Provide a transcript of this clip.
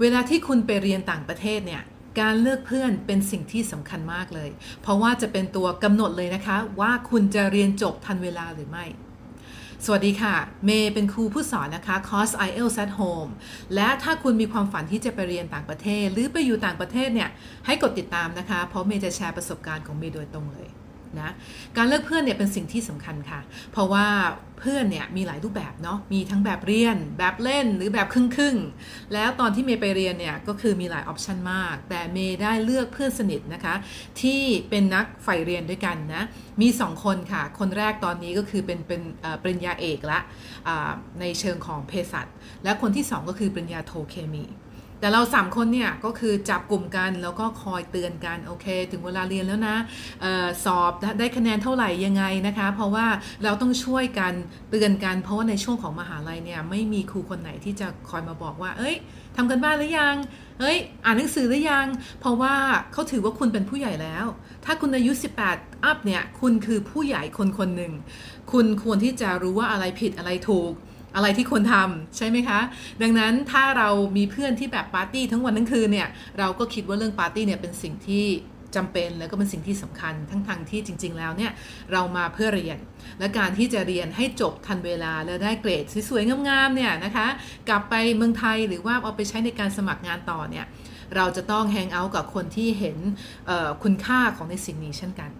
เวลาที่คุณไปเรียนต่างประเทศเนี่ยการเลือกเพื่อนเป็นสิ่งที่สำคัญมากเลย เพราะว่าจะเป็นตัวกำหนดเลยนะคะ ว่าคุณจะเรียนจบทันเวลาหรือไม่ สวัสดีค่ะ เมย์เป็นครูผู้สอนนะคะคอร์ส IELTS at Home และถ้าคุณมีความฝันที่จะไปเรียนต่างประเทศ หรือไปอยู่ต่างประเทศเนี่ยให้กดติดตามนะคะ เพราะเมย์จะแชร์ประสบการณ์ของเมย์โดยตรงเลย นะการเลือกเพื่อนเนี่ยเป็นสิ่งที่สำคัญค่ะ เพราะว่าเพื่อนเนี่ยมีหลายรูปแบบเนาะมีทั้งแบบเรียน แบบเล่นหรือแบบครึ่งครึ่งแล้วตอนที่เมย์ไปเรียนเนี่ยก็คือมีหลายออปชันมาก แต่เมย์ได้เลือกเพื่อนสนิทนะคะ ที่เป็นนักใฝ่เรียนด้วยกันนะมี 2 คนค่ะ คนแรกตอนนี้ก็คือเป็นเป็นปริญญาเอกละในเชิงของเภสัชและคนที่ 2 ก็คือปริญญาโทเคมี แต่เราสามคนเนี่ยก็คือจับกลุ่มกันแล้วก็คอยเตือนกันโอเค ถึงเวลาเรียนแล้วนะออสอบได้คะแนนเท่าไหร่ยังไงนะคะ เพราะว่าเราต้องช่วยกันเตือนกัน เพราะว่าในช่วงของมหาลัยเนี่ยไม่มีครูคนไหนที่จะคอยมาบอกว่า เอ้ยทำกันบ้านหรือยังเอ้ย อ่านหนังสือหรือยัง เพราะว่าเขาถือว่าคุณเป็นผู้ใหญ่แล้ว ถ้าคุณอายุ 18 อัพเนี่ย คุณคือผู้ใหญ่คนคนหนึ่ง คุณควรที่จะรู้ว่าอะไรผิดอะไรถูก อะไรที่ควรทำใช่ไหมคะ ดังนั้นถ้าเรามีเพื่อนที่แบบปาร์ตี้ทั้งวันทั้งคืนเนี่ยเราก็คิดว่าเรื่องปาร์ตี้เนี่ยเป็นสิ่งที่จำเป็นแล้วก็เป็นสิ่งที่สำคัญทั้งทางที่จริง ๆ แล้วเนี่ยเรามาเพื่อเรียน และการที่จะเรียนให้จบทันเวลาแล้วได้เกรดสวยๆงามๆเนี่ยนะคะ กลับไปเมืองไทยหรือว่าเอาไปใช้ในการสมัครงานต่อเนี่ยเราจะต้องแฮงเอาท์กับคนที่เห็นคุณค่าของในสิ่งนี้เช่นกัน